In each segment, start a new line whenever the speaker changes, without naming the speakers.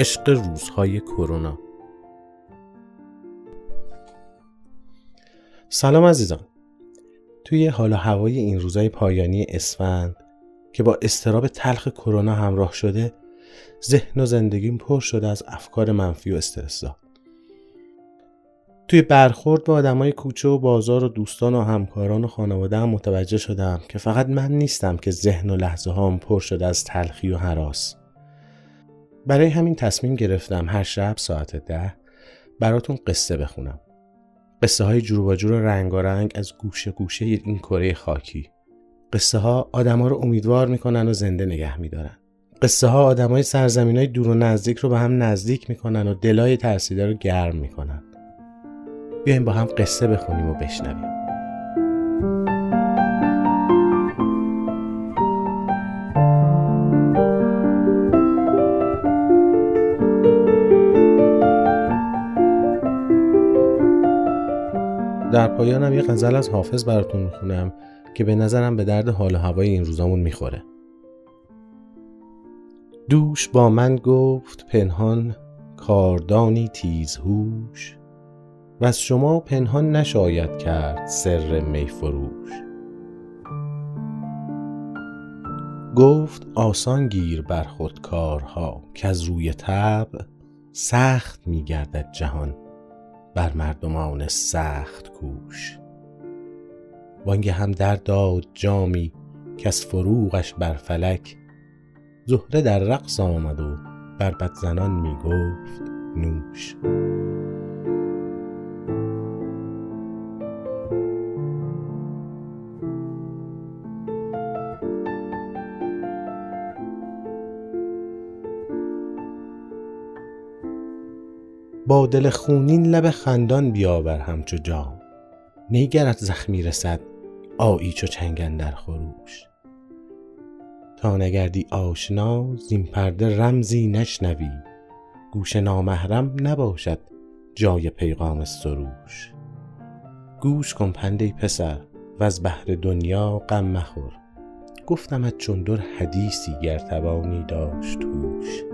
عشق روزهای کرونا. سلام عزیزان. توی حال هوای این روزهای پایانی اسفند که با استراب تلخ کرونا همراه شده ذهن و زندگیم پر شده از افکار منفی و استرسا توی برخورد با آدمای کوچه و بازار و دوستان و همکاران و خانواده هم متوجه شدم که فقط من نیستم که ذهن و لحظه هام پر شده از تلخی و حراس. برای همین تصمیم گرفتم هر شب ساعت ده براتون قصه بخونم. قصه های جور و جور رنگارنگ از گوشه گوشه این کره خاکی. قصه ها آدم ها رو امیدوار می‌کنن و زنده نگه میدارن. قصه ها آدم های سرزمین های دور و نزدیک رو به هم نزدیک می‌کنن و دلای ترسیده رو گرم می‌کنن. بیایم با هم قصه بخونیم و بشنویم. در پایانم یه غزل از حافظ براتون می‌خونم که به نظرم به درد حال و هوای این روزامون می‌خوره. دوش با من گفت پنهان کاردانی تیزهوش و از شما پنهان نشاید کرد سر میفروش گفت آسان گیر بر خود کارها که از روی تب سخت میگردد جهان. بر مردمان سخت کوش. وانگه هم در داد جامی که از فروغش بر فلک زهره در رقص آمد و بر زنان می گفت نوش. با دل خونین لب خندان بیاور همچو جام. نیگرت زخمی رسد آیی چو چنگن در خروش. تا نگردی آشنا زین پرده رمزی نشنوی. گوش نامحرم نباشد جای پیغام سروش. گوش کن پنده پسر و از بحر دنیا غم مخور. گفتمت چون در حدیثی گر توانی داشت هوش.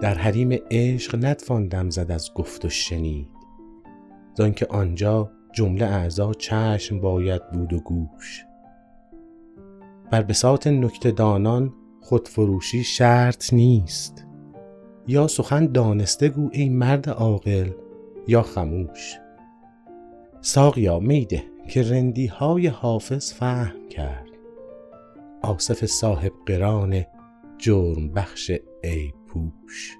در حریم عشق نتوان دم زد از گفت و شنید. که آنجا جمله اعضا چشم باید بود و گوش. بر بساط نکته دانان خودفروشی شرط نیست. یا سخن دانسته گو ای مرد عاقل یا خموش. ساقیا میده که رندی های حافظ فهم کرد. آصف صاحب قران جرم بخش ای پوش.